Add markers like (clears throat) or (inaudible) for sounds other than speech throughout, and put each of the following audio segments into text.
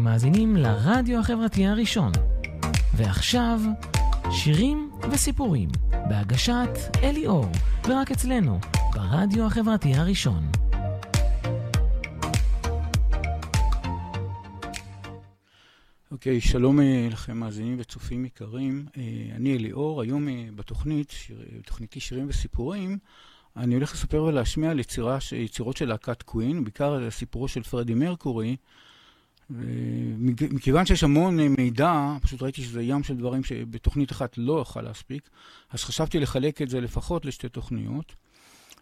אתם מאזינים לרדיו החברתי הראשון. ועכשיו, שירים וסיפורים, בהגשת אלי אור, ורק אצלנו, ברדיו החברתי הראשון. אוקיי, okay, שלום אה, לכם מאזינים וצופים יקרים. אה, אני אליאור, היום אה, בתוכנית, שיר, תוכניתי שירים וסיפורים, אני הולך לספר ולהשמיע על יצירות של להקת קווין, בעיקר על סיפורו של פרדי מרקורי. מכיוון שיש המון מידע, פשוט ראיתי שזה ים של דברים שבתוכנית אחת לא אוכל להספיק, אז חשבתי לחלק את זה לפחות לשתי תוכניות.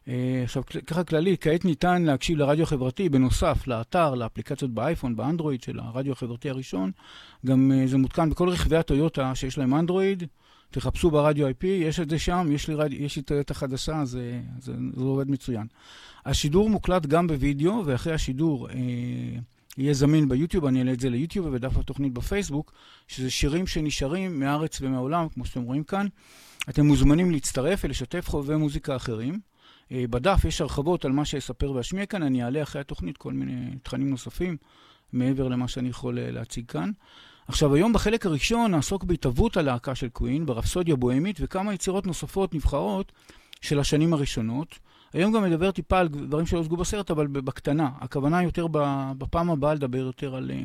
אה, עכשיו, ככה כללי, כעת ניתן להקשיב לרדיו החברתי בנוסף לאתר, לאפליקציות באייפון, באנדרואיד של הרדיו החברתי הראשון. גם אה, זה מותקן בכל רכבי הטויוטה שיש להם אנדרואיד. תחפשו ברדיו IP, יש את זה שם, יש לי, רד... יש לי טויוטה חדשה, זה, זה, זה עובד מצוין. השידור מוקלט גם בווידאו, ואחרי השידור אה, יהיה זמין ביוטיוב, אני אעלה את זה ליוטיוב ובדף התוכנית בפייסבוק, שזה שירים שנשארים מהארץ ומהעולם, כמו שאתם רואים כאן. אתם מוזמנים להצטרף ולשתף חובבי מוזיקה אחרים. אה, בדף יש הרחבות על מה שאספר ואשמיע כאן, אני אעלה אחרי התוכנית כל מיני תכנים נוספים, מעבר למה שאני יכול אה, להציג כאן. עכשיו, היום בחלק הראשון נעסוק בהתהוות הלהקה של קווין, ברפסודיה בוהמית וכמה יצירות נוספות נבחרות של השנים הראשונות. היום גם מדבר טיפה על דברים שלא הושגו בסרט, אבל בקטנה. הכוונה יותר בפעם הבאה לדבר יותר על... אה,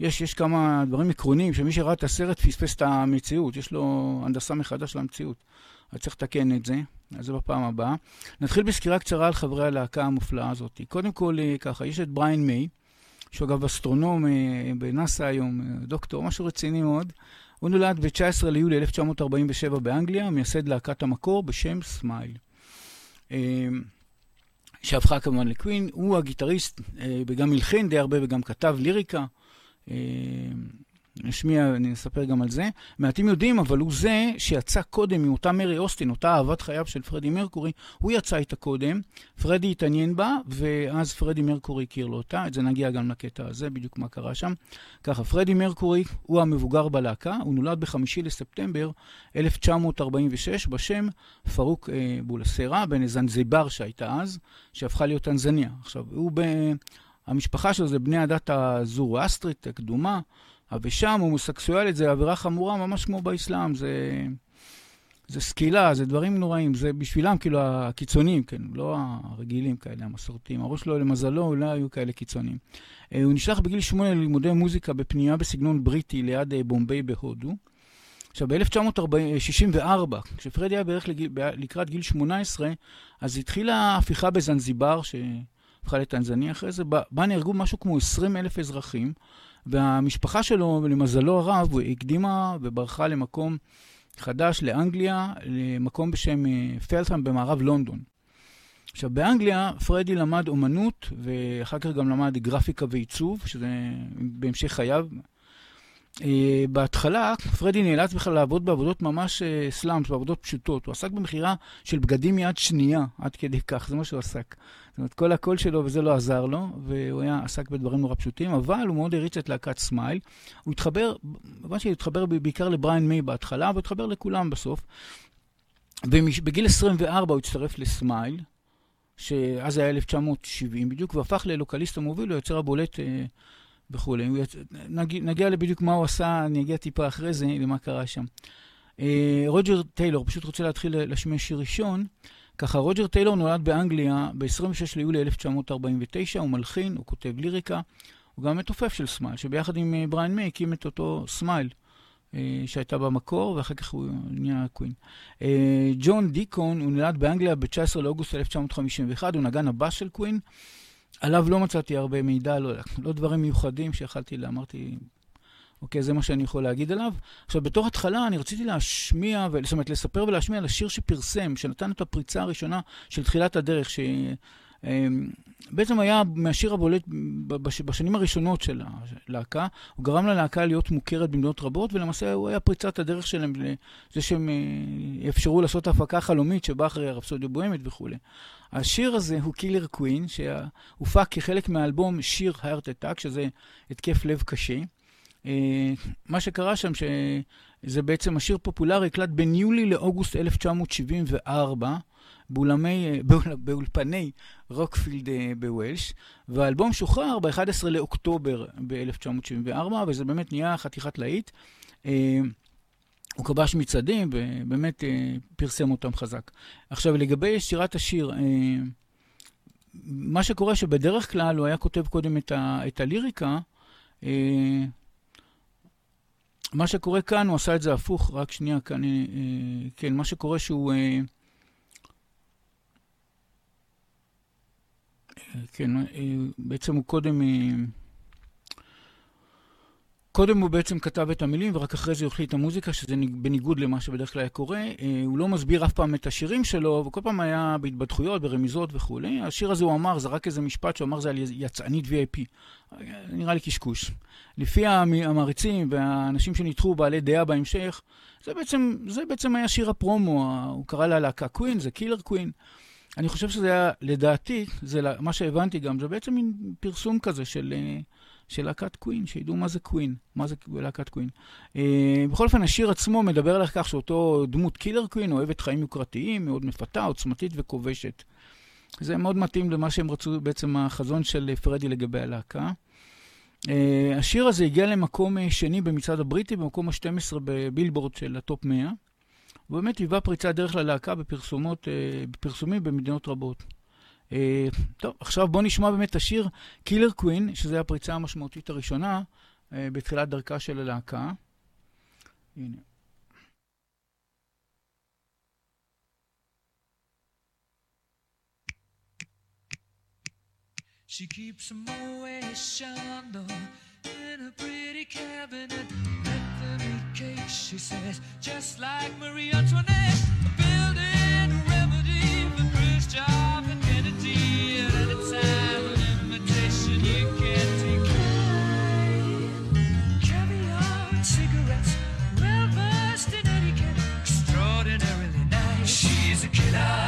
יש, יש כמה דברים עקרוניים, שמי שראה את הסרט פספס את המציאות, יש לו הנדסה מחדש למציאות. אז צריך לתקן את זה, אז זה בפעם הבאה. נתחיל בסקירה קצרה על חברי הלהקה המופלאה הזאת. קודם כל, אה, ככה, יש את בריין מיי, שהוא אגב אסטרונום אה, בנאסא היום, דוקטור, משהו רציני מאוד. הוא נולד ב-19 ליולי 1947 באנגליה, מייסד להקת המקור בשם סמייל. שהפכה כמובן לקווין, הוא הגיטריסט, וגם הלחין די הרבה וגם כתב ליריקה. נשמיע, אני אספר גם על זה. מעטים יודעים, אבל הוא זה שיצא קודם מאותה מרי אוסטין, אותה אהבת חייו של פרדי מרקורי, הוא יצא איתה קודם, פרדי התעניין בה, ואז פרדי מרקורי הכיר לו אותה, את זה נגיע גם לקטע הזה, בדיוק מה קרה שם. ככה, פרדי מרקורי הוא המבוגר בלהקה, הוא נולד בחמישי לספטמבר 1946 בשם פרוק אה, בולסרה, בן זנזיבר שהייתה אז, שהפכה להיות טנזניה. עכשיו, הוא ב... המשפחה שלו זה בני הדת הזורואסטרית הקדומה. ושם הומוסקסואלית זה עבירה חמורה ממש כמו באסלאם, זה, זה סקילה, זה דברים נוראים, זה בשבילם כאילו הקיצוניים, כן, לא הרגילים כאלה, המסורתיים. הראש שלו, למזלו, אולי היו כאלה קיצוניים. אה, הוא נשלח בגיל שמונה ללימודי מוזיקה בפנייה בסגנון בריטי ליד אה, בומביי בהודו. עכשיו, ב-1964, כשפרדי היה בערך לגיל, לקראת גיל 18, אז התחילה ההפיכה בזנזיבר, שהפכה לטנזניה אחרי זה, בה נהרגו משהו כמו 20 אלף אזרחים. והמשפחה שלו, למזלו הרב, הקדימה וברחה למקום חדש, לאנגליה, למקום בשם אה, פלטהאם במערב לונדון. עכשיו, באנגליה פרדי למד אומנות, ואחר כך גם למד גרפיקה ועיצוב, שזה בהמשך חייו. Uh, בהתחלה, פרדי נאלץ בכלל לעבוד בעבודות ממש slums, בעבודות פשוטות. הוא עסק במכירה של בגדים מיד שנייה, עד כדי כך, זה מה שהוא עסק. זאת אומרת, כל הקול שלו וזה לא עזר לו, והוא היה עסק בדברים נורא פשוטים, אבל הוא מאוד הריץ את להקת סמייל. הוא התחבר, שהוא התחבר בעיקר לבריין מיי בהתחלה, אבל התחבר לכולם בסוף. ובגיל 24 הוא הצטרף לסמייל, שאז היה 1970 בדיוק, והפך לווקליסט המוביל, היוצר הבולט אה, וכולי. נגיע, נגיע לבדיוק מה הוא עשה, אני אגיע טיפה אחרי זה, למה קרה שם. אה, רוג'ר טיילור, פשוט רוצה להתחיל להשמיע שיר ראשון. ככה, רוג'ר טיילור נולד באנגליה ב-26 ליולי 1949, הוא מלחין, הוא כותב ליריקה, הוא גם מתופף של סמייל, שביחד עם אה, בריין מיי הקים את אותו סמייל אה, שהייתה במקור, ואחר כך הוא נהיה קווין. ג'ון דיקון, הוא נולד באנגליה ב-19 לאוגוסט 1951, הוא נגן הבאס של קווין. עליו לא מצאתי הרבה מידע, לא, לא דברים מיוחדים שיכלתי, אמרתי, אוקיי, זה מה שאני יכול להגיד עליו. עכשיו, בתור התחלה אני רציתי להשמיע, זאת אומרת, לספר ולהשמיע על השיר שפרסם, שנתן את הפריצה הראשונה של תחילת הדרך, שבעצם אמ, היה מהשיר הבולט בשנים הראשונות של הלהקה. הוא גרם ללהקה להיות מוכרת במדינות רבות, ולמעשה הוא היה פריצת הדרך שלהם לזה שהם אה, אפשרו לעשות הפקה חלומית שבאה אחרי הרפסודיה בוהמית וכולי. השיר הזה הוא קילר קווין, שהופק כחלק מהאלבום שיר הארט אטאק, שזה התקף לב קשה. אה, מה שקרה שם, זה בעצם השיר פופולרי, הקלט בין יולי לאוגוסט 1974, באולמי, באול, באולפני רוקפילד בוולש, והאלבום שוחרר ב-11 לאוקטובר ב-1974, וזה באמת נהיה חתיכת להיט. הוא כבש מצעדים ובאמת פרסם אותם חזק. עכשיו, לגבי שירת השיר, מה שקורה שבדרך כלל הוא היה כותב קודם את, ה, את הליריקה, אה, מה שקורה כאן, הוא עשה את זה הפוך, רק שנייה כאן, אה, כן, מה שקורה שהוא, כן, בעצם הוא קודם, קודם הוא בעצם כתב את המילים, ורק אחרי זה הוא החליט את המוזיקה, שזה בניגוד למה שבדרך כלל היה קורה. אה, הוא לא מסביר אף פעם את השירים שלו, וכל פעם היה בהתבדחויות, ברמיזות וכולי. השיר הזה הוא אמר, זה רק איזה משפט שהוא אמר, זה על יצאנית VIP. נראה לי קשקוש. לפי המעריצים והאנשים שניתחו בעלי דעה בהמשך, זה בעצם, זה בעצם היה שיר הפרומו, הוא קרא לה להקה קווין, זה קילר קווין. אני חושב שזה היה, לדעתי, זה מה שהבנתי גם, זה בעצם מין פרסום כזה של... Uh, של להקת קווין, שידעו מה זה קווין, מה זה להקת קווין. Uh, בכל אופן, השיר עצמו מדבר על כך שאותו דמות קילר קווין אוהבת חיים יוקרתיים, מאוד מפתה, עוצמתית וכובשת. זה מאוד מתאים למה שהם רצו, בעצם החזון של פרדי לגבי הלהקה. Uh, השיר הזה הגיע למקום שני במצעד הבריטי, במקום ה-12 בבילבורד של ה top 100. הוא באמת היווה פריצת דרך ללהקה בפרסומות, uh, בפרסומים במדינות רבות. אה, טוב, עכשיו בואו נשמע באמת את השיר קילר קווין, שזה הפריצה המשמעותית הראשונה אה, בתחילת דרכה של הלהקה. הנה. She keeps a Moet Chandon in a pretty cabinet. she says, just like Marie Antoinette, building a remedy for and Kennedy you can't decline. Caviar and cigarettes, well extraordinarily nice. She's a killer.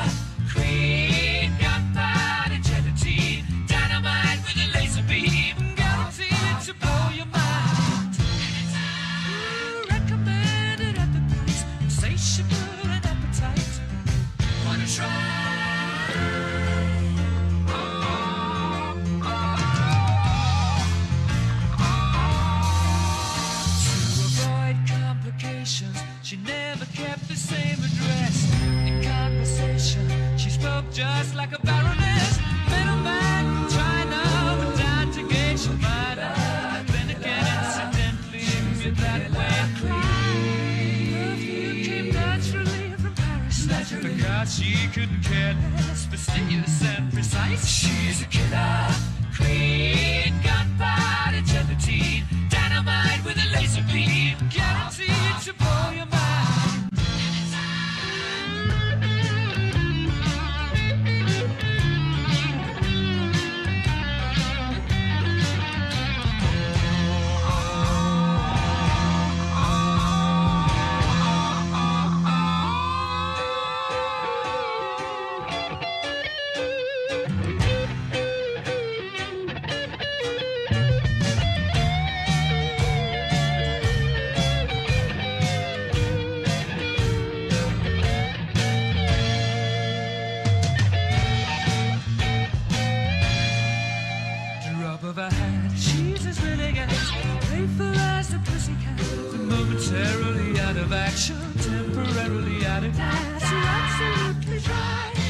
of action temporarily out of gas. You're absolutely right.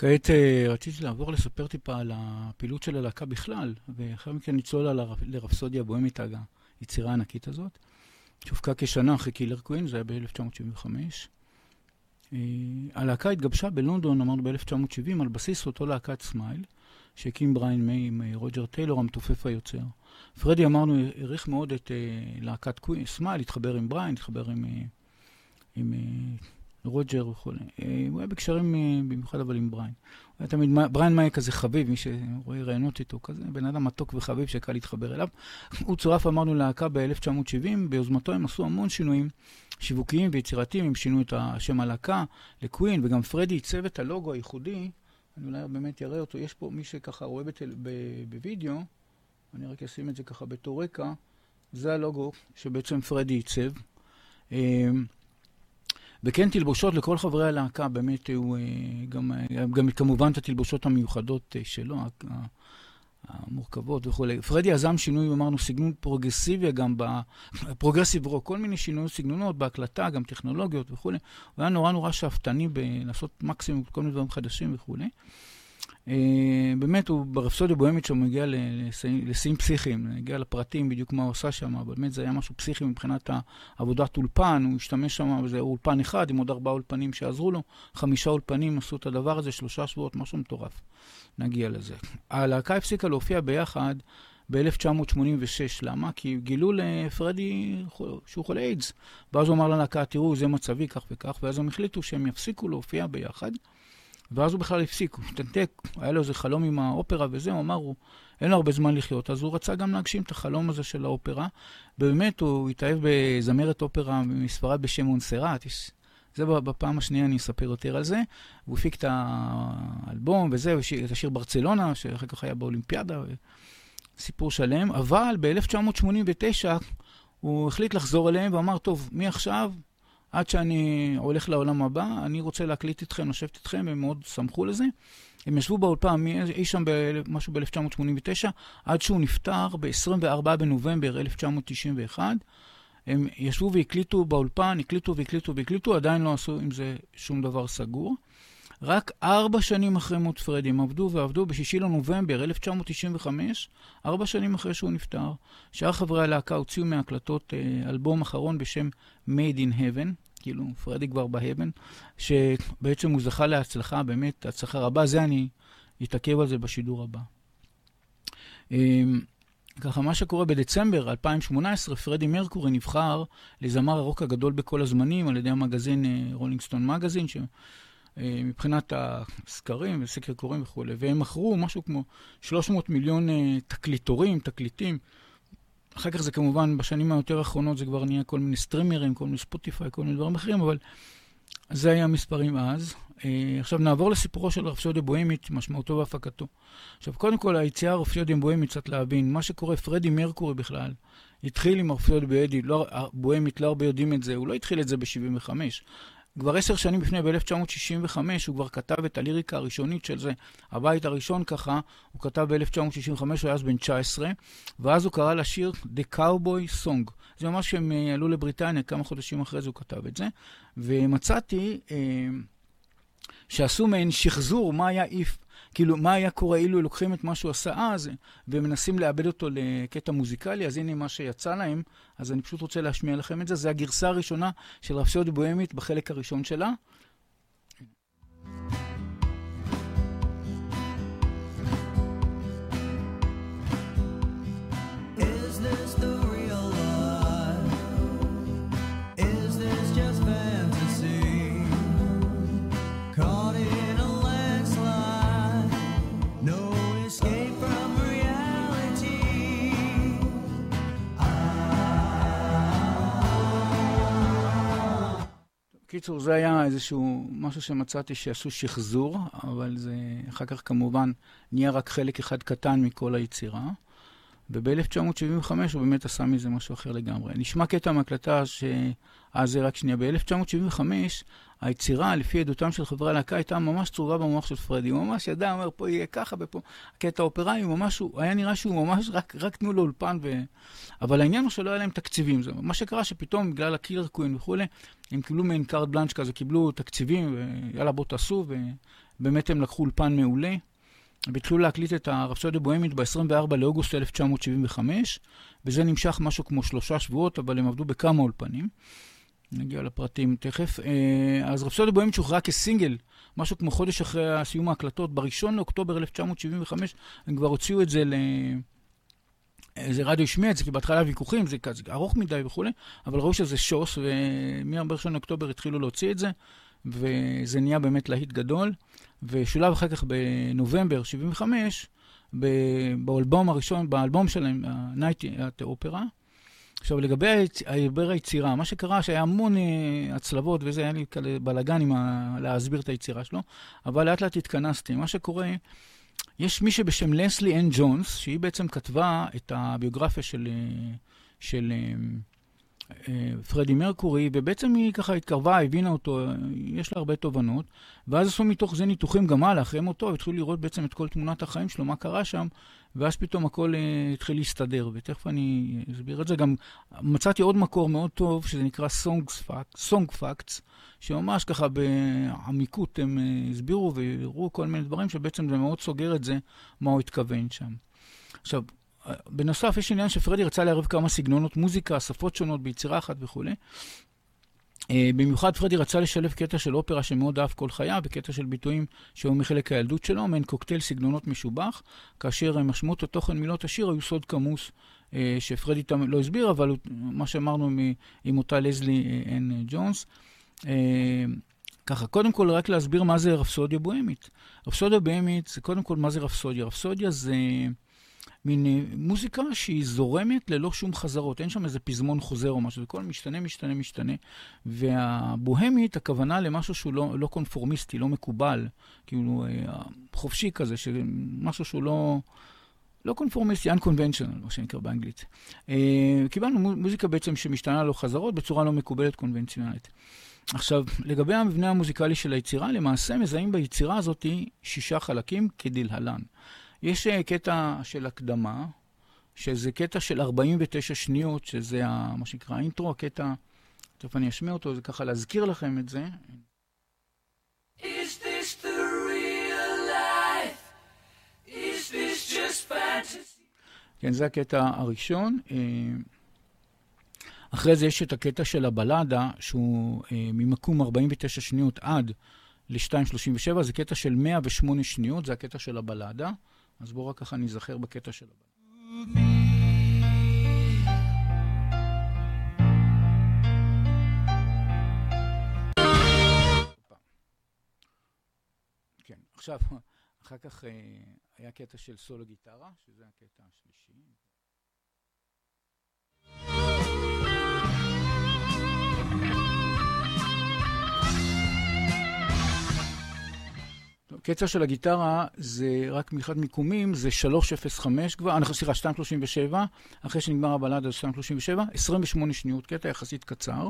כעת אה, רציתי לעבור לספר טיפה על הפעילות של הלהקה בכלל, ואחר מכן נצלול לרפסודיה הבוהמית, היצירה הענקית הזאת. שהופקה כשנה אחרי קילר קווין, זה היה ב-1975. אה, הלהקה התגבשה בלונדון, אמרנו ב-1970, על בסיס אותו להקת סמייל, שהקים בריין מיי עם אה, רוג'ר טיילור, המתופף היוצר. פרדי, אמרנו, העריך מאוד את להקת סמייל, התחבר עם בריין, התחבר עם, עם רוג'ר וכו'. Uh, הוא היה בקשרים uh, במיוחד אבל עם בריין. הוא היה תמיד, בריין מאי כזה חביב, מי שרואה ראיונות איתו, כזה בן אדם מתוק וחביב שקל להתחבר אליו. הוא צורף, אמרנו, להקה ב-1970, ביוזמתו הם עשו המון שינויים שיווקיים ויצירתיים, הם שינו את השם הלהקה לקווין, וגם פרדי עיצב את הלוגו הייחודי, אני אולי באמת אראה אותו, יש פה מי שככה רואה בווידאו, אני רק אשים את זה ככה בתור רקע, זה הלוגו שבעצם פרדי עיצב. וכן תלבושות לכל חברי הלהקה, באמת הוא אה, גם, אה, גם כמובן את התלבושות המיוחדות אה, שלו, המורכבות וכולי. פרדי יזם שינוי, אמרנו, סגנון פרוגרסיבי גם, progressive rock, כל מיני שינויים, סגנונות בהקלטה, גם טכנולוגיות וכולי. הוא היה נורא נורא שאפתני בלעשות מקסימום כל מיני דברים חדשים וכולי. אה, באמת, הוא ברפסודיה בוהמית שהוא מגיע לשיאים פסיכיים, הגיע לפרטים בדיוק מה הוא עשה שם, אבל באמת זה היה משהו פסיכי מבחינת עבודת אולפן, הוא השתמש שם, וזה אולפן אחד עם עוד ארבעה אולפנים שעזרו לו, חמישה אולפנים עשו את הדבר הזה, שלושה שבועות, משהו מטורף. נגיע לזה. הלהקה הפסיקה להופיע ביחד ב-1986, למה? כי גילו לפרדי שהוא חולה איידס. ואז הוא אמר ללהקה, תראו, זה מצבי כך וכך, ואז הם החליטו שהם יפסיקו להופיע ביחד. ואז הוא בכלל הפסיק, הוא התנתק, היה לו איזה חלום עם האופרה וזה, הוא אמר, הוא, אין לו הרבה זמן לחיות, אז הוא רצה גם להגשים את החלום הזה של האופרה. ובאמת, הוא התאהב בזמרת אופרה מספרד בשם מונסרט, זה בפעם השנייה אני אספר יותר על זה. הוא הפיק את האלבום וזה, את השיר ברצלונה, שאחר כך היה באולימפיאדה, סיפור שלם, אבל ב-1989 הוא החליט לחזור אליהם ואמר, טוב, מעכשיו עד שאני הולך לעולם הבא, אני רוצה להקליט אתכם, לשבת אתכם, הם מאוד שמחו לזה. הם ישבו באולפן אי שם משהו ב-1989, עד שהוא נפטר ב-24 בנובמבר 1991. הם ישבו והקליטו באולפן, הקליטו והקליטו והקליטו, עדיין לא עשו עם זה שום דבר סגור. רק ארבע שנים אחרי מות פרדי, הם עבדו ועבדו בשישי לנובמבר 1995, ארבע שנים אחרי שהוא נפטר. שאר חברי הלהקה הוציאו מהקלטות אה, אלבום אחרון בשם Made in Heaven, כאילו פרדי כבר ב heaven, שבעצם הוא זכה להצלחה, באמת הצלחה רבה, זה אני אתעכב על זה בשידור הבא. אמ, ככה, מה שקורה בדצמבר 2018, פרדי מרקורי נבחר לזמר הרוק הגדול בכל הזמנים על ידי המגזין Rolling Stone Magazine, אה, מבחינת הסקרים וסקר קוראים וכולי, והם מכרו משהו כמו 300 מיליון אה, תקליטורים, תקליטים. אחר כך זה כמובן, בשנים היותר האחרונות זה כבר נהיה כל מיני סטרימרים, כל מיני ספוטיפיי, כל מיני דברים אחרים, אבל זה היה המספרים אז. אה, עכשיו נעבור לסיפורו של רפסודיה בוהמית, משמעותו והפקתו. עכשיו, קודם כל, היציאה רפסודיה בוהמית, צריך להבין, מה שקורה, פרדי מרקורי בכלל, התחיל עם רפסודיה בוהמית, לא, בוהמית, לא הרבה יודעים את זה, הוא לא התחיל את זה ב-75. כבר עשר שנים לפני, ב-1965, הוא כבר כתב את הליריקה הראשונית של זה. הבית הראשון ככה, הוא כתב ב-1965, הוא היה אז בן 19, ואז הוא קרא לשיר The Cowboy Song. זה ממש שהם אה, עלו לבריטניה, כמה חודשים אחרי זה הוא כתב את זה. ומצאתי אה, שעשו מעין שחזור, מה היה איף. כאילו, מה היה קורה אילו לוקחים את מה שהוא עשה אז ומנסים לאבד אותו לקטע מוזיקלי, אז הנה מה שיצא להם, אז אני פשוט רוצה להשמיע לכם את זה. זה הגרסה הראשונה של רפסודיה בוהמית בחלק הראשון שלה. בקיצור, זה היה איזשהו משהו שמצאתי שעשו שחזור, אבל זה אחר כך כמובן נהיה רק חלק אחד קטן מכל היצירה. וב-1975 הוא באמת עשה מזה משהו אחר לגמרי. נשמע קטע מהקלטה ש... אה, זה רק שנייה. ב-1975 היצירה, לפי עדותם של חברי הלהקה, הייתה ממש צרובה במוח של פרדי. הוא ממש ידע, אומר, פה יהיה ככה ופה. הקטע האופראי, הוא ממש, הוא היה נראה שהוא ממש, רק, רק תנו לו אולפן ו... אבל העניין הוא שלא היה להם תקציבים. זה מה שקרה שפתאום, בגלל הקילר קווין וכולי, הם קיבלו מעין קארט בלאנץ' כזה, קיבלו תקציבים, ויאללה בוא תעשו, ובאמת הם לקחו אולפן מעולה. והתחילו להקליט את הרפסודיה בוהמית ב-24 לאוגוסט 1975, וזה נמשך משהו כמו שלושה שבועות, אבל הם עבדו בכמה אולפנים. נגיע לפרטים תכף. אה, אז רפסודיה בוהמית שוחררה כסינגל, משהו כמו חודש אחרי סיום ההקלטות. ב-1 לאוקטובר 1975 הם כבר הוציאו את זה ל... איזה רדיו השמיע את זה, כי בהתחלה ויכוחים, זה כזה ארוך מדי וכולי, אבל ראו שזה שוס, ומ-1 לאוקטובר התחילו להוציא את זה, וזה נהיה באמת להיט גדול. ושולב אחר כך בנובמבר 75, באלבום הראשון, באלבום שלהם, ה-Night אופרה. עכשיו, לגבי העבר היצירה, מה שקרה שהיה המון uh, הצלבות וזה, היה לי כאלה בלאגן עם ה... להסביר את היצירה שלו, אבל לאט לאט התכנסתי. מה שקורה, יש מישהי בשם לסלי אנד ג'ונס, שהיא בעצם כתבה את הביוגרפיה של, אה, של אה, אה, פרדי מרקורי, ובעצם היא ככה התקרבה, הבינה אותו, יש לה הרבה תובנות, ואז עשו מתוך זה ניתוחים גם הלאה, אחרי מותו, התחילו לראות בעצם את כל תמונת החיים שלו, מה קרה שם, ואז פתאום הכל uh, התחיל להסתדר, ותכף אני אסביר את זה. גם מצאתי עוד מקור מאוד טוב, שזה נקרא Song Facts, שממש ככה בעמיקות הם uh, הסבירו והראו כל מיני דברים, שבעצם זה מאוד סוגר את זה, מה הוא התכוון שם. עכשיו, בנוסף, יש עניין שפרדי רצה לערב כמה סגנונות מוזיקה, שפות שונות ביצירה אחת וכולי. אה, במיוחד פרדי רצה לשלב קטע של אופרה שמאוד אהב כל חייו, וקטע של ביטויים שהיו מחלק הילדות שלו, מעין קוקטייל סגנונות משובח, כאשר משמעות התוכן מילות השיר היו סוד כמוס אה, שפרדי לא הסביר, אבל מה שאמרנו עם אותה לזלי אה, אן ג'ונס. ככה, קודם כל רק להסביר מה זה רפסודיה בוהמית. רפסודיה בוהמית זה קודם כל מה זה רפסודיה. רפסודיה זה... מין אה, מוזיקה שהיא זורמת ללא שום חזרות, אין שם איזה פזמון חוזר או משהו, זה כל משתנה, משתנה, משתנה. והבוהמית, הכוונה למשהו שהוא לא, לא קונפורמיסטי, לא מקובל, כאילו אה, חופשי כזה, משהו שהוא לא... לא קונפורמיסטי, unconventional, מה שנקרא באנגלית. אה, קיבלנו מוזיקה בעצם שמשתנה לו חזרות בצורה לא מקובלת קונבנציונלית. עכשיו, לגבי המבנה המוזיקלי של היצירה, למעשה מזהים ביצירה הזאת שישה חלקים כדלהלן. יש אה, קטע של הקדמה, שזה קטע של 49 שניות, שזה ה, מה שנקרא האינטרו, הקטע, תכף אני אשמיע אותו, זה ככה להזכיר לכם את זה. כן, זה הקטע הראשון. אה, אחרי זה יש את הקטע של הבלדה, שהוא אה, ממקום 49 שניות עד ל-2.37, זה קטע של 108 שניות, זה הקטע של הבלדה. אז בואו רק ככה ניזכר בקטע של הבא. כן, עכשיו, אחר כך אה, היה קטע של סולו גיטרה, שזה הקטע השלישי. קצר של הגיטרה זה רק מאחד מיקומים, זה 3.05 כבר, אנחנו סליחה, 2.37, אחרי שנגמר הבלדה זה 2.37, 28 שניות, קטע יחסית קצר,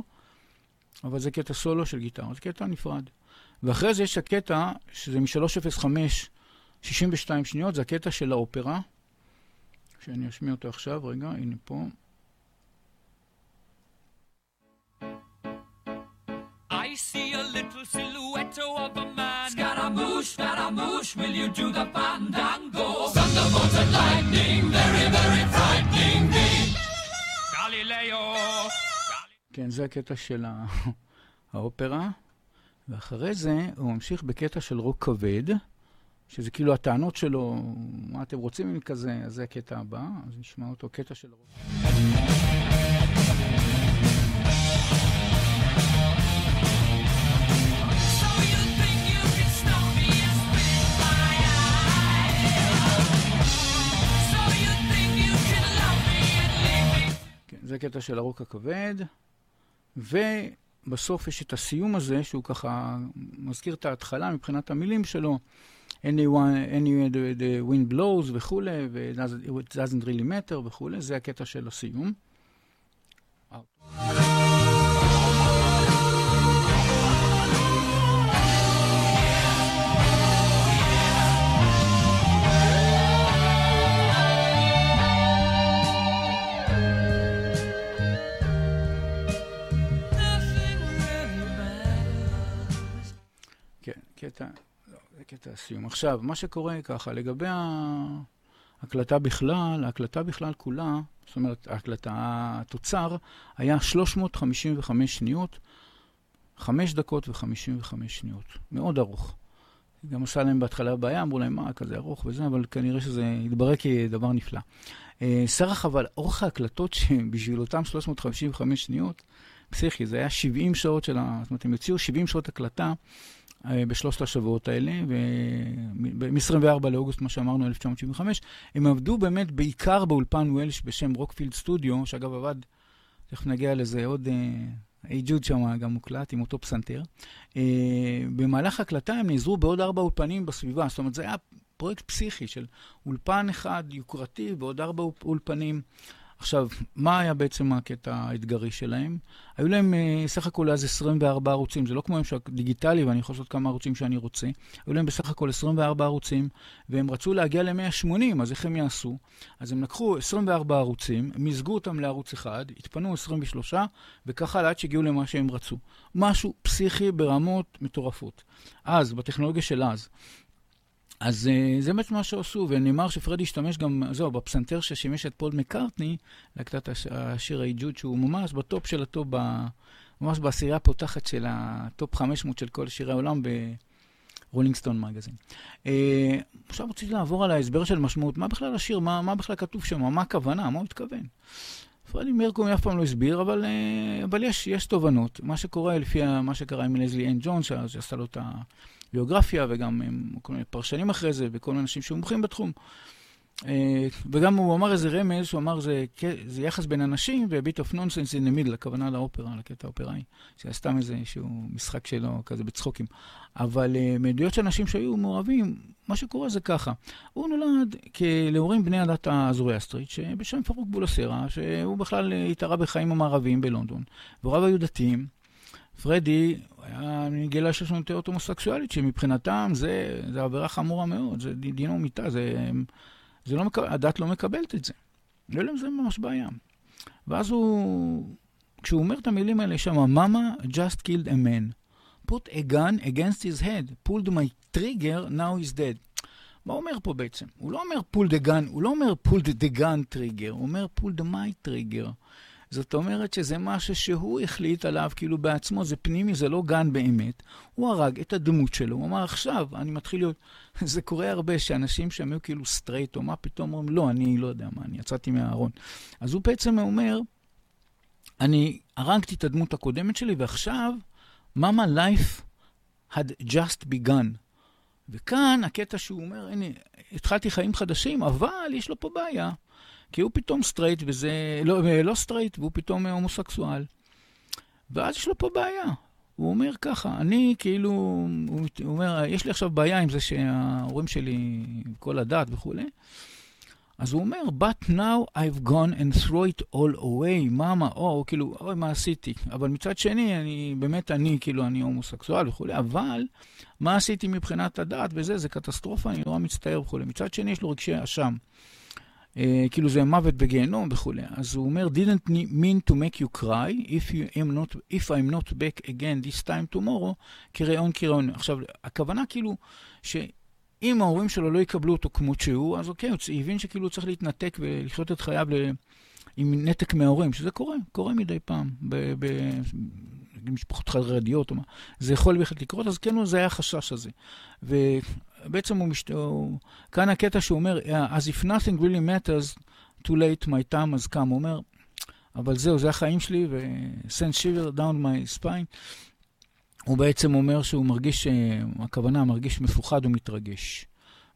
אבל זה קטע סולו של גיטרה, זה קטע נפרד. ואחרי זה יש הקטע, שזה מ-3.05, 62 שניות, זה הקטע של האופרה, שאני אשמיע אותו עכשיו, רגע, הנה פה. I see a little silhouette of a man. Scaramouche, Scaramouche, will you do the fandango? Thunderbolts and lightning, very, very frightening me. גלילאו. כן, זה הקטע של (laughs) האופרה. ואחרי זה הוא ממשיך בקטע של רוק כבד, שזה כאילו הטענות שלו, מה אתם רוצים עם כזה, אז זה הקטע הבא, אז נשמע אותו קטע של רוק. זה קטע של הרוק הכבד, ובסוף יש את הסיום הזה, שהוא ככה מזכיר את ההתחלה מבחינת המילים שלו, Anyone, any the, the wind blows וכולי, ו-it doesn't really matter וכולי, זה הקטע של הסיום. קטע, הסיום. עכשיו, מה שקורה ככה, לגבי ההקלטה בכלל, ההקלטה בכלל כולה, זאת אומרת, ההקלטה, התוצר היה 355 שניות, 5 דקות ו-55 שניות. מאוד ארוך. גם עשה להם בהתחלה בעיה, אמרו להם, מה, כזה ארוך וזה, אבל כנראה שזה התברר כדבר נפלא. אה, סרח, אבל אורך ההקלטות שבשביל אותם 355 שניות, פסיכי, זה היה 70 שעות של ה... זאת אומרת, הם יוציאו 70 שעות הקלטה בשלושת השבועות האלה, מ-24 לאוגוסט, מה שאמרנו, 1975. הם עבדו באמת בעיקר באולפן וולש בשם רוקפילד סטודיו, שאגב עבד, תכף נגיע לזה עוד... היי אה, ג'וד שם גם מוקלט עם אותו פסנתר. במהלך ההקלטה הם נעזרו בעוד ארבע אולפנים בסביבה, זאת אומרת, זה היה פרויקט פסיכי של אולפן אחד יוקרתי ועוד ארבע אולפנים. עכשיו, מה היה בעצם הקטע האתגרי שלהם? היו להם אה, סך הכל אז 24 ערוצים, זה לא כמו ממשק דיגיטלי ואני יכול לעשות כמה ערוצים שאני רוצה. היו להם בסך הכל 24 ערוצים, והם רצו להגיע ל-180, אז איך הם יעשו? אז הם לקחו 24 ערוצים, מיזגו אותם לערוץ אחד, התפנו 23, וככה עד שהגיעו למה שהם רצו. משהו פסיכי ברמות מטורפות. אז, בטכנולוגיה של אז, אז uh, זה באמת מה שעשו, ונאמר שפרדי השתמש גם, זהו, בפסנתר ששימש את פול מקארטני, להקטת הש, השיר היג'וד, שהוא ממש בטופ של הטופ, ממש בעשירייה הפותחת של הטופ 500 של כל שירי העולם ב Rolling Stone Magazine. אה, עכשיו רציתי לעבור על ההסבר של משמעות, מה בכלל השיר, מה, מה בכלל כתוב שם, מה הכוונה, מה הוא התכוון. פרדי מרקורי אף פעם לא הסביר, אבל, אה, אבל יש, יש תובנות. מה שקורה לפי מה שקרה עם לזלי אן ג'ונס, שעשה לו את ה... ביוגרפיה, וגם כל מיני פרשנים אחרי זה, וכל מיני אנשים שמומחים בתחום. אה, וגם הוא אמר איזה רמז, הוא אמר זה, זה יחס בין אנשים ו bit of nonsense in ה middle, הכוונה לאופרה, לקטע האופראי. זה היה סתם איזה שהוא משחק שלו, כזה בצחוקים. אבל אה, מעדויות של אנשים שהיו מעורבים, מה שקורה זה ככה. הוא נולד להורים בני הדת הזורואסטרית, שבשם פרוק בולסרה, שהוא בכלל התערה בחיים המערביים בלונדון. והוריו היו דתיים. פרדי היה גילה שיש לו נטייה הומוסקסואלית, שמבחינתם זה, זה עבירה חמורה מאוד, זה דינו מיתה, זה, זה לא מקבל, הדת לא מקבלת את זה. לא יודע אם זה ממש בעיה. ואז הוא, כשהוא אומר את המילים האלה שם, מאמה just killed a man. put a gun against his head, pulled my trigger, now he's dead. מה אומר פה בעצם? הוא לא אומר pull the gun, הוא לא אומר pull the gun trigger, הוא אומר pull the my trigger. זאת אומרת שזה משהו שהוא החליט עליו כאילו בעצמו, זה פנימי, זה לא גן באמת. הוא הרג את הדמות שלו, הוא אמר עכשיו, אני מתחיל להיות... (laughs) זה קורה הרבה שאנשים שם היו כאילו סטרייט, או מה פתאום אומרים, לא, אני לא יודע מה, אני יצאתי מהארון. אז הוא בעצם אומר, אני הרגתי את הדמות הקודמת שלי, ועכשיו, mama, life had just begun. וכאן הקטע שהוא אומר, הנה, התחלתי חיים חדשים, אבל יש לו פה בעיה. כי הוא פתאום סטרייט וזה, לא, לא סטרייט, והוא פתאום הומוסקסואל. ואז יש לו פה בעיה. הוא אומר ככה, אני כאילו, הוא אומר, יש לי עכשיו בעיה עם זה שההורים שלי, כל הדת וכולי. אז הוא אומר, but now I've gone and throw it all away, מאמה, או, כאילו, אוי, מה עשיתי? אבל מצד שני, אני, באמת אני, כאילו, אני הומוסקסואל וכולי, אבל מה עשיתי מבחינת הדת וזה, זה קטסטרופה, אני נורא מצטער וכולי. מצד שני, יש לו רגשי אשם. Uh, כאילו זה מוות בגיהנום וכולי. אז הוא אומר, didn't mean to make you cry if, you am not, if I'm not back again this time tomorrow, כראון כראון. עכשיו, הכוונה כאילו, שאם ההורים שלו לא יקבלו אותו כמות שהוא, אז אוקיי, הוא הבין שכאילו הוא צריך להתנתק ולחיות את חייו ל... עם נתק מההורים, שזה קורה, קורה מדי פעם. ב... ב... משפחות חרדיות או מה, זה יכול בהחלט לקרות, אז כן, זה היה החשש הזה. ובעצם הוא, משת... כאן הקטע שהוא אומר, as if nothing really matters, too late, my time has come. הוא אומר, אבל זהו, זה החיים שלי, ו-send shiver down my spine. הוא בעצם אומר שהוא מרגיש, הכוונה, מרגיש מפוחד ומתרגש.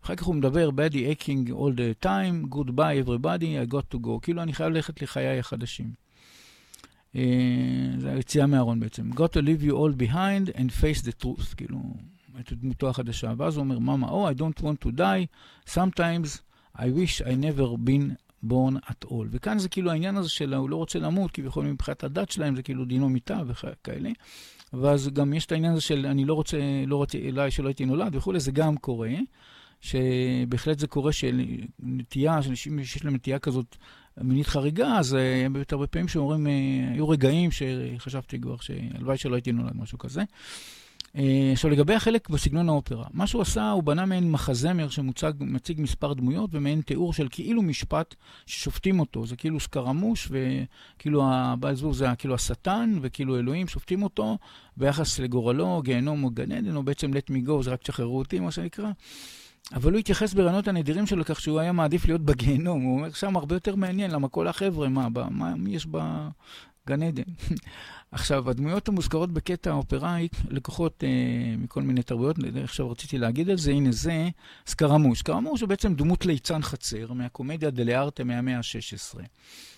אחר כך הוא מדבר, body aching all the time, goodbye everybody, I got to go. כאילו, אני חייב ללכת לחיי החדשים. אה, זה היציאה מהארון בעצם. got to leave you all behind and face the truth, כאילו, את דמותו החדשה. ואז הוא אומר, מאמה, oh, I don't want to die, sometimes I wish I never been born at all. וכאן זה כאילו העניין הזה של הוא לא רוצה למות, כביכול מבחינת הדת שלהם זה כאילו דינו מיתה וכאלה. ואז גם יש את העניין הזה של אני לא רוצה, לא רוצה, אולי שלא הייתי נולד וכולי, זה גם קורה. שבהחלט זה קורה שנטייה, שאנשים שיש להם נטייה כזאת מינית חריגה, אז אה, באמת הרבה פעמים שאומרים, אה, היו רגעים שחשבתי כבר שהלוואי שלא הייתי נולד, משהו כזה. אה, עכשיו, לגבי החלק בסגנון האופרה, מה שהוא עשה, הוא בנה מעין מחזמר שמציג מספר דמויות ומעין תיאור של כאילו משפט ששופטים אותו. זה כאילו סקרמוש, וכאילו הבעל זבוב זה כאילו השטן, וכאילו אלוהים שופטים אותו ביחס לגורלו, גיהנום או גן עדן, או בעצם let me go, זה רק תשחררו אותי, מה שנקרא. אבל הוא התייחס ברעיונות הנדירים שלו לכך שהוא היה מעדיף להיות בגיהנום. הוא אומר, שם הרבה יותר מעניין, למה כל החבר'ה, מה, מה מי יש בגן עדן? (laughs) עכשיו, הדמויות המוזכרות בקטע האופראי, לקוחות אה, מכל מיני תרבויות, עכשיו רציתי להגיד על זה, הנה זה סקרמוש. סקרמוש הוא בעצם דמות ליצן חצר מהקומדיה דלארטה מהמאה ה-16.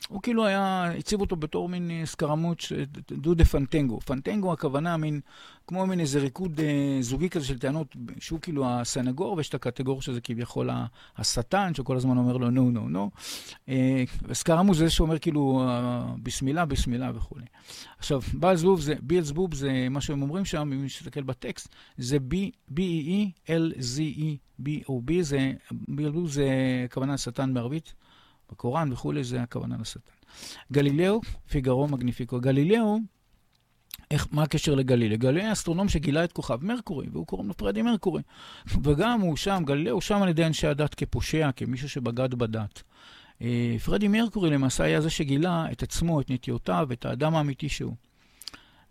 הוא כאילו היה, הציב אותו בתור מין אה, סקרמוש, דו דה פנטנגו. פנטנגו הכוונה מין, כמו מין איזה ריקוד אה, זוגי כזה של טענות, שהוא כאילו הסנגור, ויש את הקטגור שזה כביכול השטן, שכל הזמן אומר לו נו, נו, נו. וסקרמוש זה שאומר כאילו אה, בסמילה, בסמילה וכולי. עכשיו, בעל זבוב זה, ביאל זבוב זה מה שהם אומרים שם, אם נסתכל בטקסט, זה B-E-E-L-Z-E-B-O-B, זה, ביאל זבוב זה הכוונה לשטן בערבית, בקוראן וכולי, זה הכוונה לשטן. גלילאו, פיגרו מגניפיקו. גלילאו, איך, מה הקשר לגלילאו? גלילאו היה אסטרונום שגילה את כוכב מרקורי, והוא קוראים לו פרדי מרקורי. וגם הוא שם, גלילאו שם על ידי אנשי הדת כפושע, כמישהו שבגד בדת. אה, פרדי מרקורי למעשה היה זה שגילה את עצמו, את נטיותיו, את האדם האמיתי שהוא.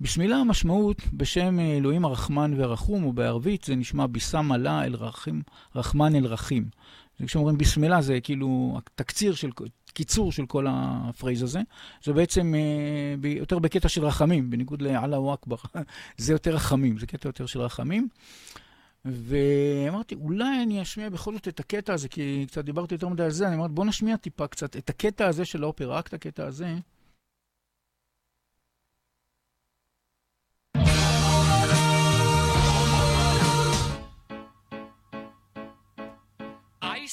בשמילה המשמעות בשם אלוהים הרחמן והרחום, ובערבית זה נשמע ביסם עלה אל רחים, رحمن الرحيم. כשאומרים بسم الله זה כאילו תקציר של, קיצור של כל ה phrase הזה. זה בעצם אה, יותר בקטע של רחמים, בניגוד לالله أكبر. (laughs) זה יותר רחמים, זה קטע יותר של רחמים. ואמרתי, אולי אני אשמיע בכל זאת את הקטע הזה, כי קצת דיברתי יותר מדי על זה, אני אמרתי, בוא נשמיע טיפה קצת את הקטע הזה של האופרה, רק את הקטע הזה.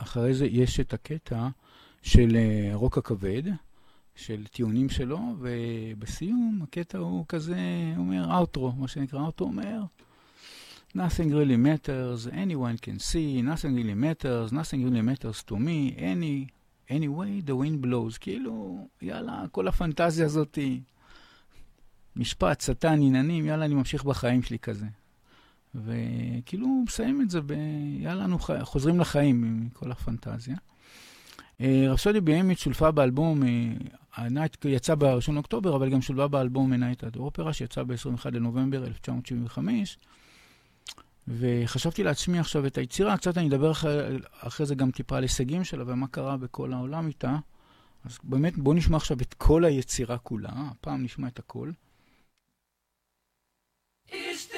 שאחרי זה יש את הקטע של הרוק הכבד, של טיעונים שלו, ובסיום הקטע הוא כזה, הוא אומר אאוטרו, מה שנקרא אאוטרו אומר, nothing really matters, anyone can see, nothing really matters, nothing really matters to me, any, anyway the wind blows. כאילו, יאללה, כל הפנטזיה הזאת, משפט, שטן, עניינים, יאללה, אני ממשיך בחיים שלי כזה. וכאילו מסיים את זה ב... יאללה, אנחנו חוזרים לחיים עם כל הפנטזיה. רפסודיה בוהמית שולבה באלבום, ה night יצא ב-1 לאוקטובר, אבל גם שולבה באלבום Night at the Opera, שיצא ב-21 לנובמבר 1975. וחשבתי לעצמי עכשיו את היצירה, קצת אני אדבר אחרי, אחרי זה גם טיפה על הישגים שלה ומה קרה בכל העולם איתה. אז באמת בואו נשמע עכשיו את כל היצירה כולה, הפעם נשמע את הכל. Is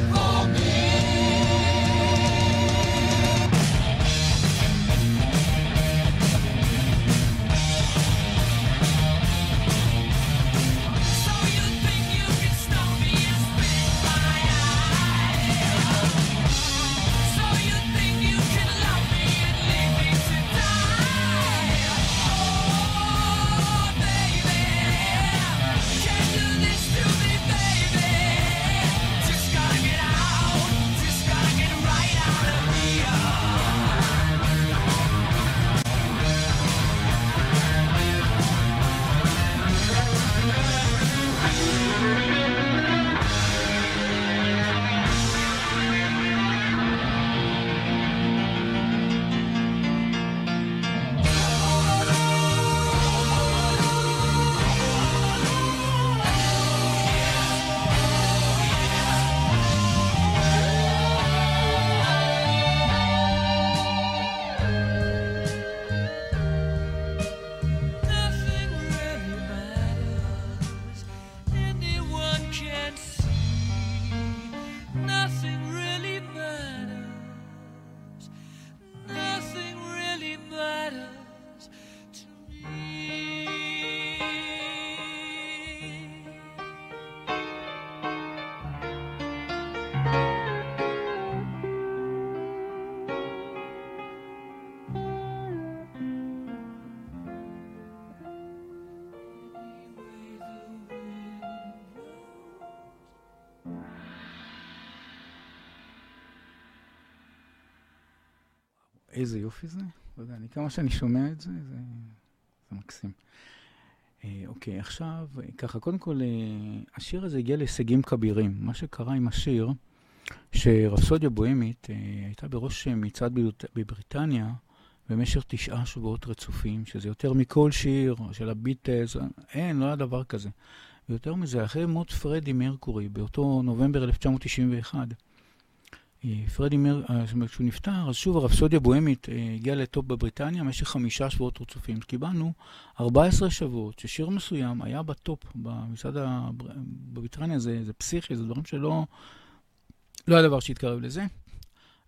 איזה יופי זה. לא יודע, אני, כמה שאני שומע את זה, זה, זה מקסים. אה, אוקיי, עכשיו, אה, ככה, קודם כל, אה, השיר הזה הגיע להישגים כבירים. מה שקרה עם השיר, שרפסודיה בוהמית אה, הייתה בראש אה, מצעד בבריט- בבריטניה במשך תשעה שבועות רצופים, שזה יותר מכל שיר של הביטלס, אין, לא היה דבר כזה. ויותר מזה, אחרי מות פרדי מרקורי, באותו נובמבר 1991, אה, פרדי מר... אה, זאת אומרת, כשהוא נפטר, אז שוב הרפסודיה בוהמית אה, הגיעה לטופ בבריטניה במשך חמישה שבועות רצופים. קיבלנו 14 שבועות ששיר מסוים היה בטופ במצעד הבר... בבריטניה, זה, זה פסיכי, זה דברים שלא... לא היה דבר שהתקרב לזה.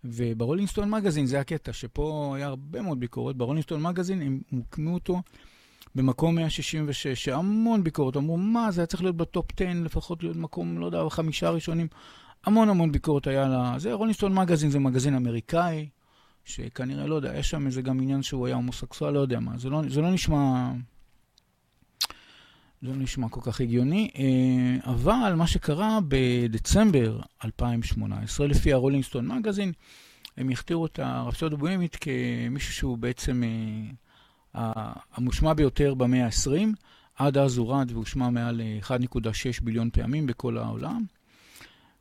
וב Rolling Stone Magazine זה הקטע, שפה היה הרבה מאוד ביקורת. ב Rolling Stone Magazine הם מיקמו אותו במקום 166, שהמון ביקורת. אמרו, מה, זה היה צריך להיות בטופ 10, לפחות להיות מקום, לא יודע, חמישה ראשונים. המון המון ביקורת היה לה... זה רולינסטון מגזין, זה מגזין אמריקאי, שכנראה, לא יודע, יש שם איזה גם עניין שהוא היה הומוסקסואל, לא יודע מה. זה לא, זה לא נשמע... זה לא נשמע כל כך הגיוני, אה, אבל מה שקרה בדצמבר 2018, לפי הרולינגסטון מגזין, הם הכתירו את הרפסוד הבוהמית כמישהו שהוא בעצם אה, המושמע ביותר במאה ה-20. עד אז הוא רד והושמע מעל 1.6 ביליון פעמים בכל העולם.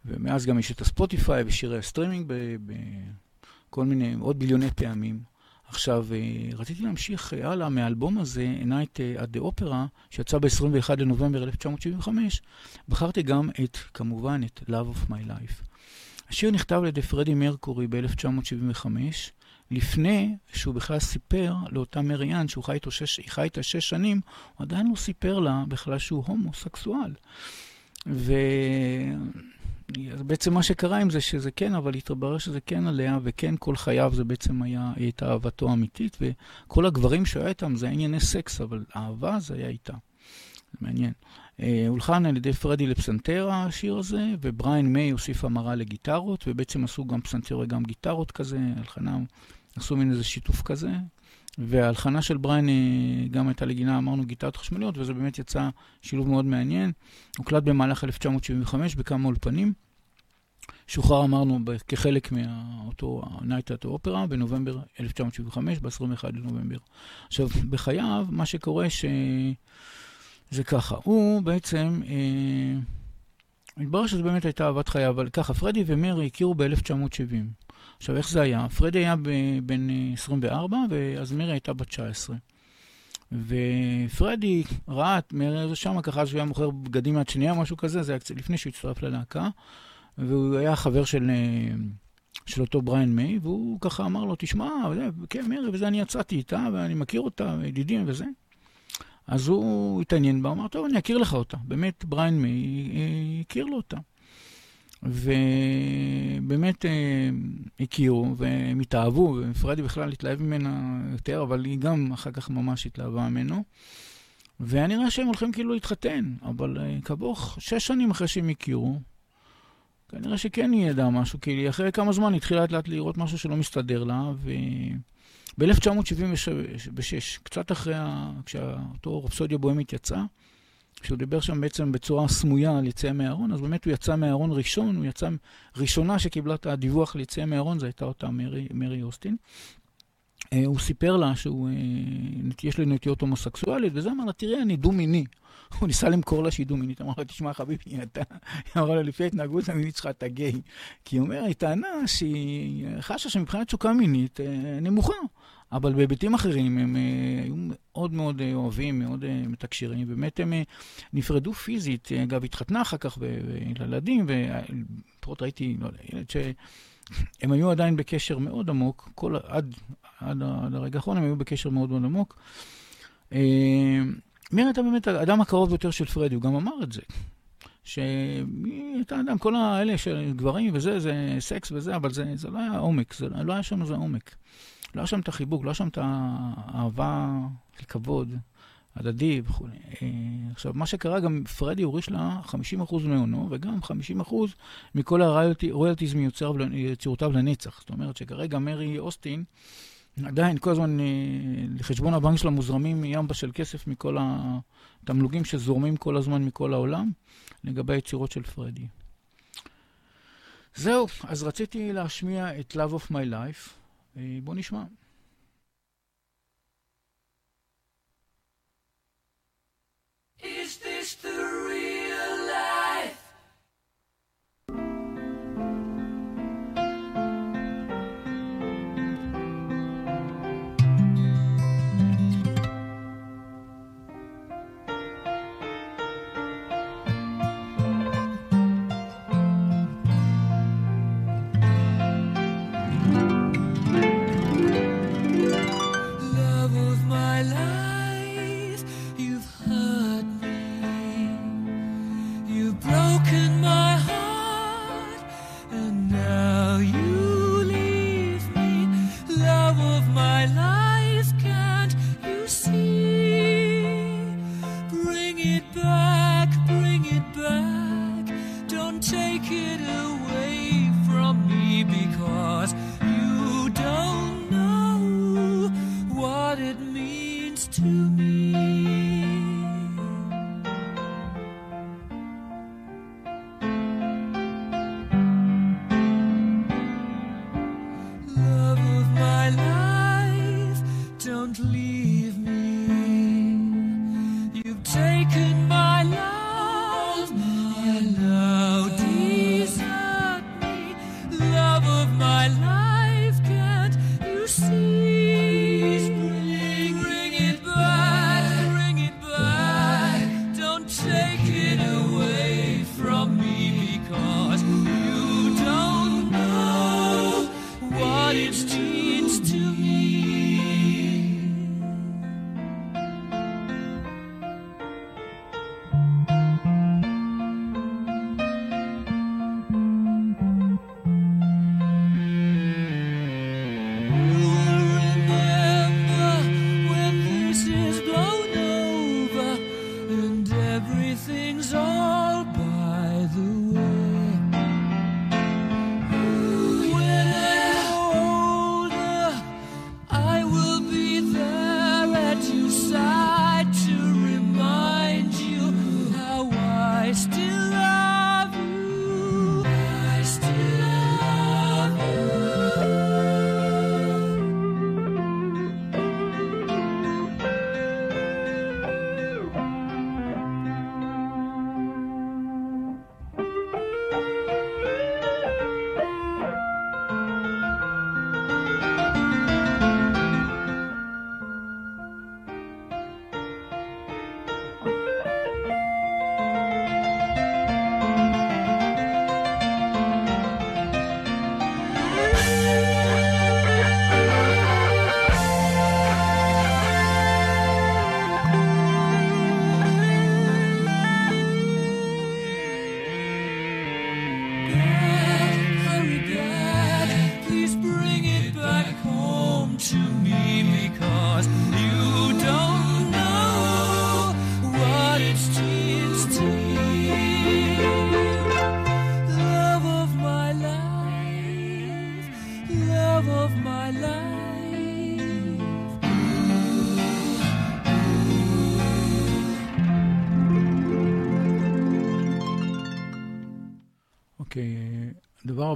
ומאז גם יש את ה Spotify ושירי הסטרימינג בכל מיני, עוד ביליוני פעמים. עכשיו, רציתי להמשיך הלאה מהאלבום הזה, Night at the Opera, שיצא ב-21 לנובמבר 1975. בחרתי גם את, כמובן, את Love of My Life. השיר נכתב על ידי פרדי מרקורי ב-1975, לפני שהוא בכלל סיפר לאותה מריאן, שהוא חי, שש, חי איתה שש שנים, הוא עדיין לא סיפר לה בכלל שהוא הומוסקסואל. ו... אז בעצם מה שקרה עם זה, שזה כן, אבל התברר שזה כן עליה, וכן כל חייו זה בעצם היה, היא הייתה אהבתו האמיתית, וכל הגברים שהוא היה איתם זה ענייני סקס, אבל אהבה זה היה איתה. זה מעניין. הולחן על ידי פרדי לפסנתר השיר הזה, ובריין מיי הוסיף המרה לגיטרות, ובעצם עשו גם פסנתר וגם גיטרות כזה, הלחנה עשו מין איזה שיתוף כזה. וההלחנה של בריין אה, גם הייתה לגינה, אמרנו, גיטרות חשמליות, וזה באמת יצא שילוב מאוד מעניין. הוקלט במהלך 1975 בכמה אולפנים. שוחרר, אמרנו, כחלק מאותו Night at Opera בנובמבר 1975, ב-21 לנובמבר. עכשיו, בחייו, מה שקורה ש... זה ככה, הוא בעצם, אה, מתברר שזו באמת הייתה אהבת חייו, אבל ככה, פרדי ומרי הכירו ב-1970. עכשיו, איך זה היה? פרדי היה בן 24, ואז מרי הייתה בת 19. ופרדי ראה את מרי שם, ככה שהוא היה מוכר בגדים מהד שנייה, משהו כזה, זה היה קצת לפני שהוא הצטרף ללהקה. והוא היה חבר של, אה, של אותו בריין מיי, והוא ככה אמר לו, תשמע, כן, מרי, וזה, אני יצאתי איתה, ואני מכיר אותה, ידידים וזה. אז הוא התעניין בה, אמר, טוב, אני אכיר לך אותה. באמת, בריין מיי אה, הכיר לו אותה. ובאמת אה, הכירו, והם התאהבו, ופרדי בכלל התלהב ממנה יותר, אבל היא גם אחר כך ממש התלהבה ממנו. והיה נראה שהם הולכים כאילו להתחתן, אבל כבוך, שש שנים אחרי שהם הכירו, כנראה שכן היא ידעה משהו, כי אחרי כמה זמן התחילה לאט לאט לראות משהו שלא מסתדר לה, וב-1976, קצת אחרי, כשאותו רפסודיה בוהמית יצא, כשהוא דיבר שם בעצם בצורה סמויה על יציאה מהארון, אז באמת הוא יצא מהארון ראשון, הוא יצא, ראשונה שקיבלה את הדיווח ליציאה מהארון, זו הייתה אותה מרי, מרי אוסטין. אה, הוא סיפר לה שהוא, אה, יש לו נטיות הומוסקסואלית, וזה אמר לה, תראי, אני דו-מיני. (laughs) הוא ניסה למכור לה שהיא דו-מינית, אמר לה, תשמע חביבי, אתה, (laughs) היא אמרה לה, לפי ההתנהגות המינית שלך אתה גיי. כי היא אומרת, היא טענה שהיא חשה שמבחינת תשוקה מינית אה, נמוכה. אבל בהיבטים אחרים הם היו מאוד מאוד אוהבים, מאוד מתקשרים, באמת הם נפרדו פיזית, אגב, התחתנה אחר כך לילדים, ולפחות ראיתי, לא יודע, ילד ש... הם היו עדיין בקשר מאוד עמוק, כל, עד, עד, עד הרגע האחרון הם היו בקשר מאוד מאוד עמוק. אה, מיר הייתה באמת האדם הקרוב ביותר של פרדי, הוא גם אמר את זה. שהיא הייתה אדם, כל האלה של גברים וזה, זה סקס וזה, אבל זה, זה לא היה עומק, זה לא היה שם איזה עומק. לא היה שם את החיבוק, לא היה שם את האהבה, כבוד. הדדי וכו'. אה, עכשיו, מה שקרה, גם פרדי הוריש לה 50% מהונו, וגם 50% מכל הרויאלטיז מיצירותיו לנצח. זאת אומרת שכרגע מרי אוסטין, עדיין כל הזמן אה, לחשבון הבנק שלה מוזרמים ימבה של כסף מכל התמלוגים שזורמים כל הזמן מכל העולם, לגבי היצירות של פרדי. זהו, אז רציתי להשמיע את Love of My Life. אה, בואו נשמע. Is this the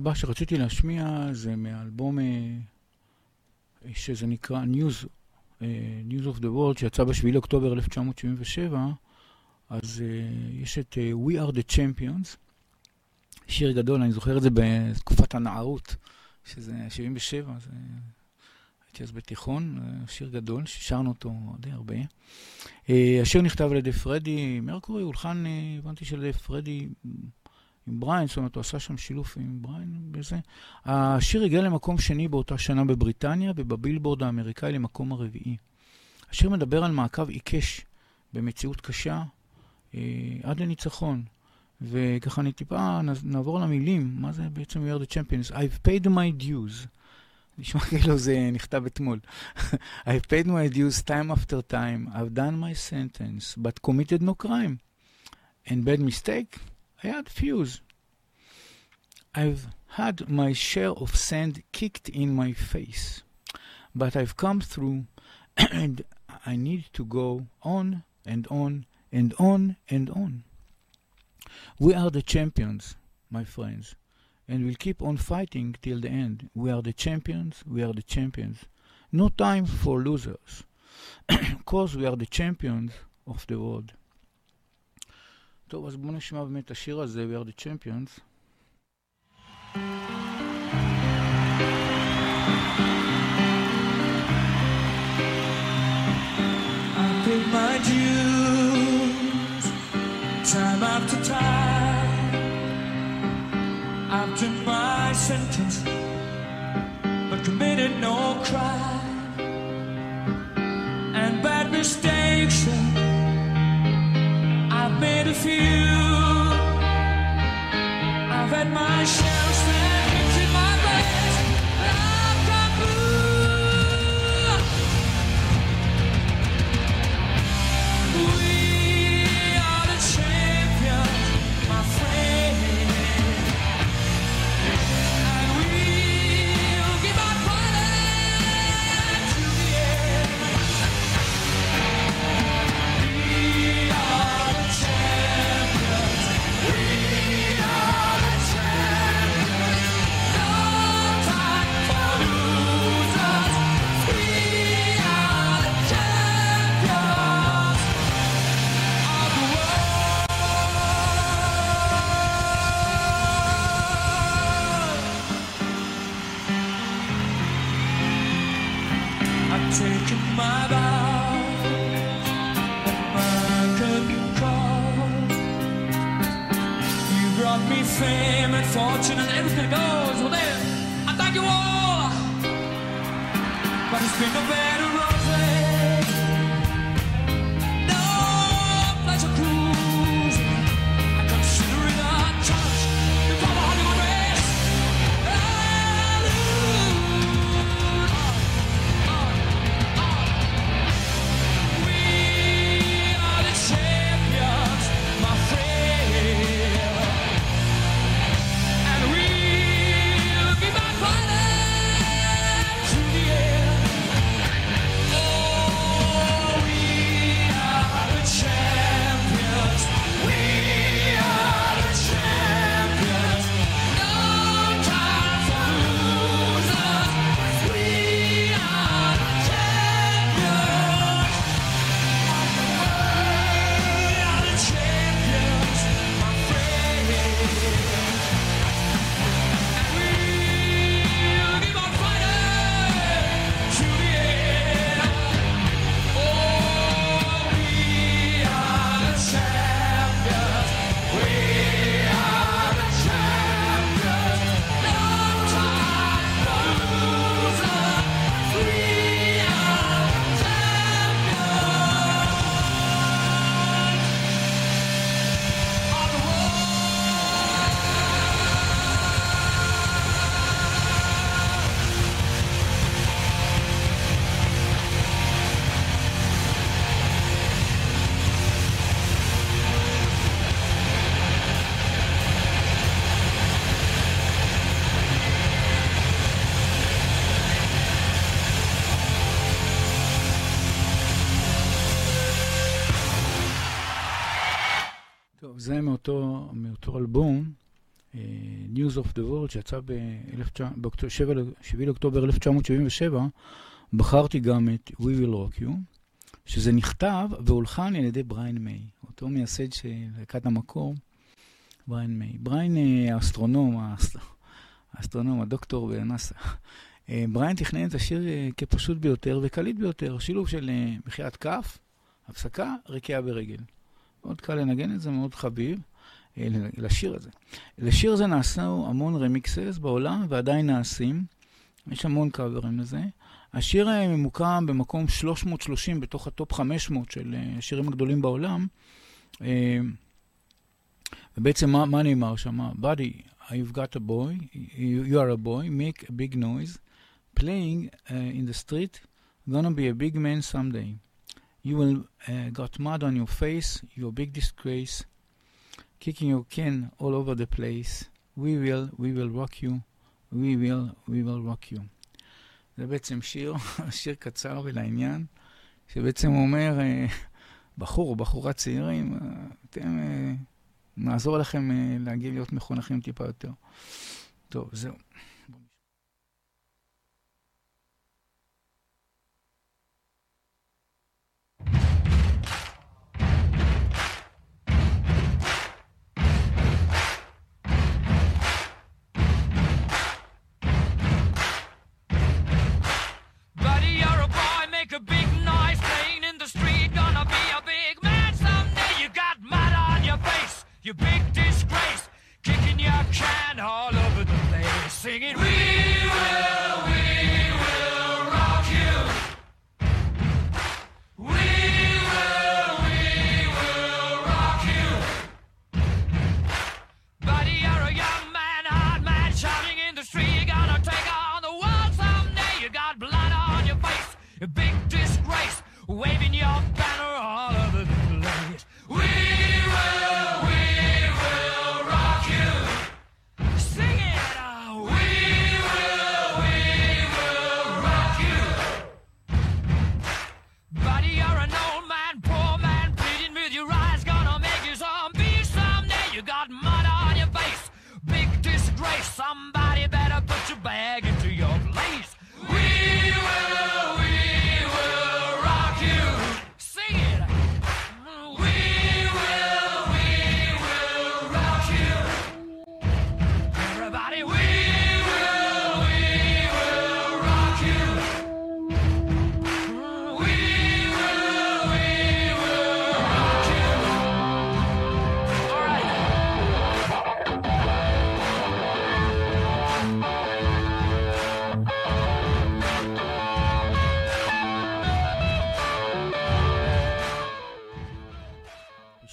הבא שרציתי להשמיע זה מאלבום אה, שזה נקרא News, אה, News of the World, שיצא ב-7 לאוקטובר 1977, אז אה, יש את We are the Champions, שיר גדול, אני זוכר את זה בתקופת הנערות, שזה 77, זה... הייתי אז בתיכון, שיר גדול, ששרנו אותו די הרבה. השיר נכתב על ידי פרדי מרקורי, הולחן, הבנתי של פרדי עם בריין, זאת אומרת, הוא עשה שם שילוב עם בריין בזה. השיר הגיע למקום שני באותה שנה בבריטניה, ובבילבורד האמריקאי למקום הרביעי. השיר מדבר על מעקב עיקש במציאות קשה אה, עד לניצחון. וככה אני טיפה נעבור למילים, מה זה בעצם We are the champions? I've paid my dues. נשמע (laughs) כאילו זה נכתב אתמול. (laughs) I've paid my dues time after time, I've done my sentence, but committed no crime. And bad mistake? I had fuse. I've had my share of sand kicked in my face, but I've come through (clears throat) and I need to go on and on and on and on. We are the champions, my friends, and we'll keep on fighting till the end. We are the champions, we are the champions. No time for losers, (clears throat) because we are the champions of the world. טוב, אז בואו נשמע באמת את השיר הזה, We are the Champions. my dues time after time. I've done my sentence, but committed no crime and bad mistakes. A few. I've had my share אלבום, אה, News of the World, שיצא ב-7 לאוקטובר 1977, בחרתי גם את We Will Rock You, שזה נכתב והולחן על ידי בריין מיי, אותו מייסד של להקת המקור, בריין מיי. בריין אה, האסטרונום, האסטרונום, הדוקטור בנאסא. אה, בריין תכנן את השיר אה, כפשוט ביותר וקליט ביותר, שילוב של מחיאת כף, הפסקה, רקיעה ברגל. מאוד קל לנגן את זה, מאוד חביב לשיר הזה. לשיר הזה נעשו המון remixes בעולם ועדיין נעשים. יש המון קאברים לזה. השיר ממוקם במקום 330 בתוך הטופ 500 של השירים הגדולים בעולם. ובעצם מה, מה נאמר שם? buddy, I've got a boy, you, you are a boy, make a big noise, playing uh, in the street, gonna be a big man someday. You will uh, got mud on your face, you're a big disgrace, kicking your can all over the place. We will, we will rock you, we will, we will rock you. זה בעצם שיר, (laughs) שיר קצר ולעניין, שבעצם אומר, בחור או בחורה צעירים, אתם... נעזור לכם להגיע להיות מחונכים טיפה יותר. טוב, זהו.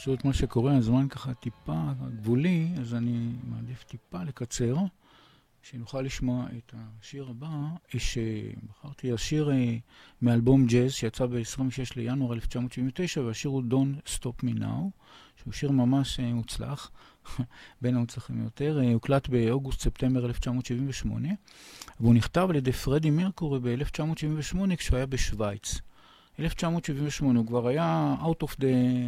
פשוט מה שקורה, הזמן ככה טיפה גבולי, אז אני מעדיף טיפה לקצר, שנוכל לשמוע את השיר הבא, שבחרתי השיר אה, מאלבום ג'אז שיצא ב-26 לינואר 1979, והשיר הוא Don't Stop Me Now, שהוא שיר ממש אה, מוצלח, (laughs) בין המוצלחים יותר, אה, הוקלט באוגוסט-ספטמבר 1978, והוא נכתב על ידי פרדי מרקורי ב-1978 כשהוא היה בשוויץ. 1978, הוא כבר היה out of the,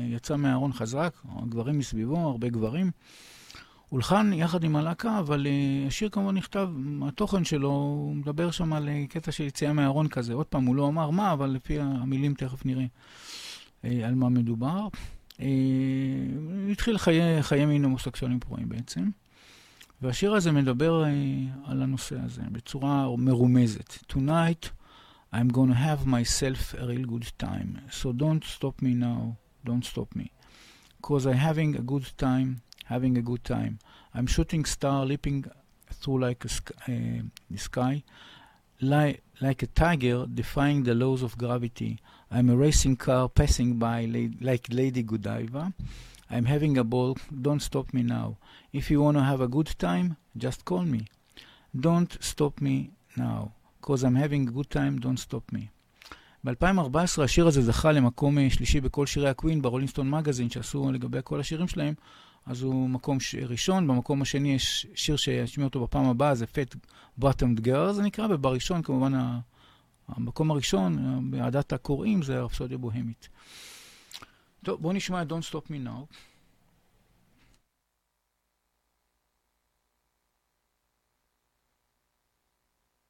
יצא מהארון חזק, גברים מסביבו, הרבה גברים. הולחן יחד עם הלהקה, אבל uh, השיר כמובן נכתב, התוכן שלו, הוא מדבר שם על uh, קטע של יציאה מהארון כזה. עוד פעם, הוא לא אמר מה, אבל לפי המילים תכף נראה uh, על מה מדובר. Uh, התחיל חיי, חיי מין הומוסקסואלים פרועים בעצם. והשיר הזה מדבר uh, על הנושא הזה בצורה מרומזת. Tonight, I'm gonna have myself a real good time. So don't stop me now. Don't stop me. Cause I'm having a good time, having a good time. I'm shooting star leaping through like a sk- uh, the sky, like, like a tiger defying the laws of gravity. I'm a racing car passing by la- like Lady Godiva. I'm having a ball. Don't stop me now. If you wanna have a good time, just call me. Don't stop me now. Because I'm having a good time, don't stop me. ב-2014 השיר הזה זכה למקום אה, שלישי בכל שירי הקווין ברולינסטון מגזין שעשו לגבי כל השירים שלהם, אז הוא מקום ש... ראשון, במקום השני יש שיר שישמיע אותו בפעם הבאה, זה Fat Bottomed Girl זה נקרא, ובראשון כמובן. המקום הראשון, בעדת הקוראים, זה הרפסודיה בוהמית. טוב, בואו נשמע את Don't Stop Me Now.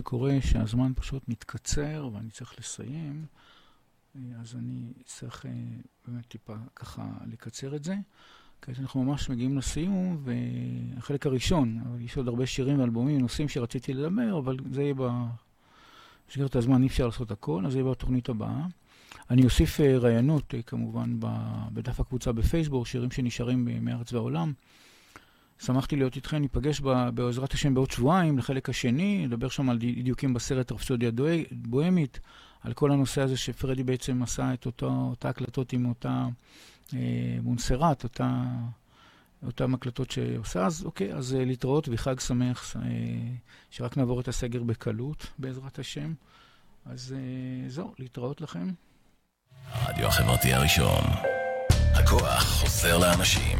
שקורה שהזמן פשוט מתקצר ואני צריך לסיים, אז אני אצטרך אה, באמת טיפה ככה לקצר את זה. כעת אנחנו ממש מגיעים לסיום, והחלק הראשון, אבל יש עוד הרבה שירים ואלבומים, נושאים שרציתי לדבר, אבל זה יהיה. במסגרת הזמן אי אפשר לעשות הכל, אז זה יהיה בתוכנית הבאה. אני אוסיף אה, רעיונות אה, כמובן בדף הקבוצה בפייסבוק, שירים שנשארים מארץ והעולם. שמחתי להיות איתכם, ניפגש בעזרת השם בעוד שבועיים לחלק השני, נדבר שם על די- דיוקים בסרט רפסודיה בוהמית, על כל הנושא הזה שפרדי בעצם עשה את אותו, אותה הקלטות עם אותה אה, מונסרט, אותה, אותן הקלטות שעושה. אז אוקיי, אז אה, להתראות וחג שמח, אה, שרק נעבור את הסגר בקלות, בעזרת השם. אז אה, זהו, להתראות לכם. הרדיו החברתי הראשון. הכוח חוזר לאנשים.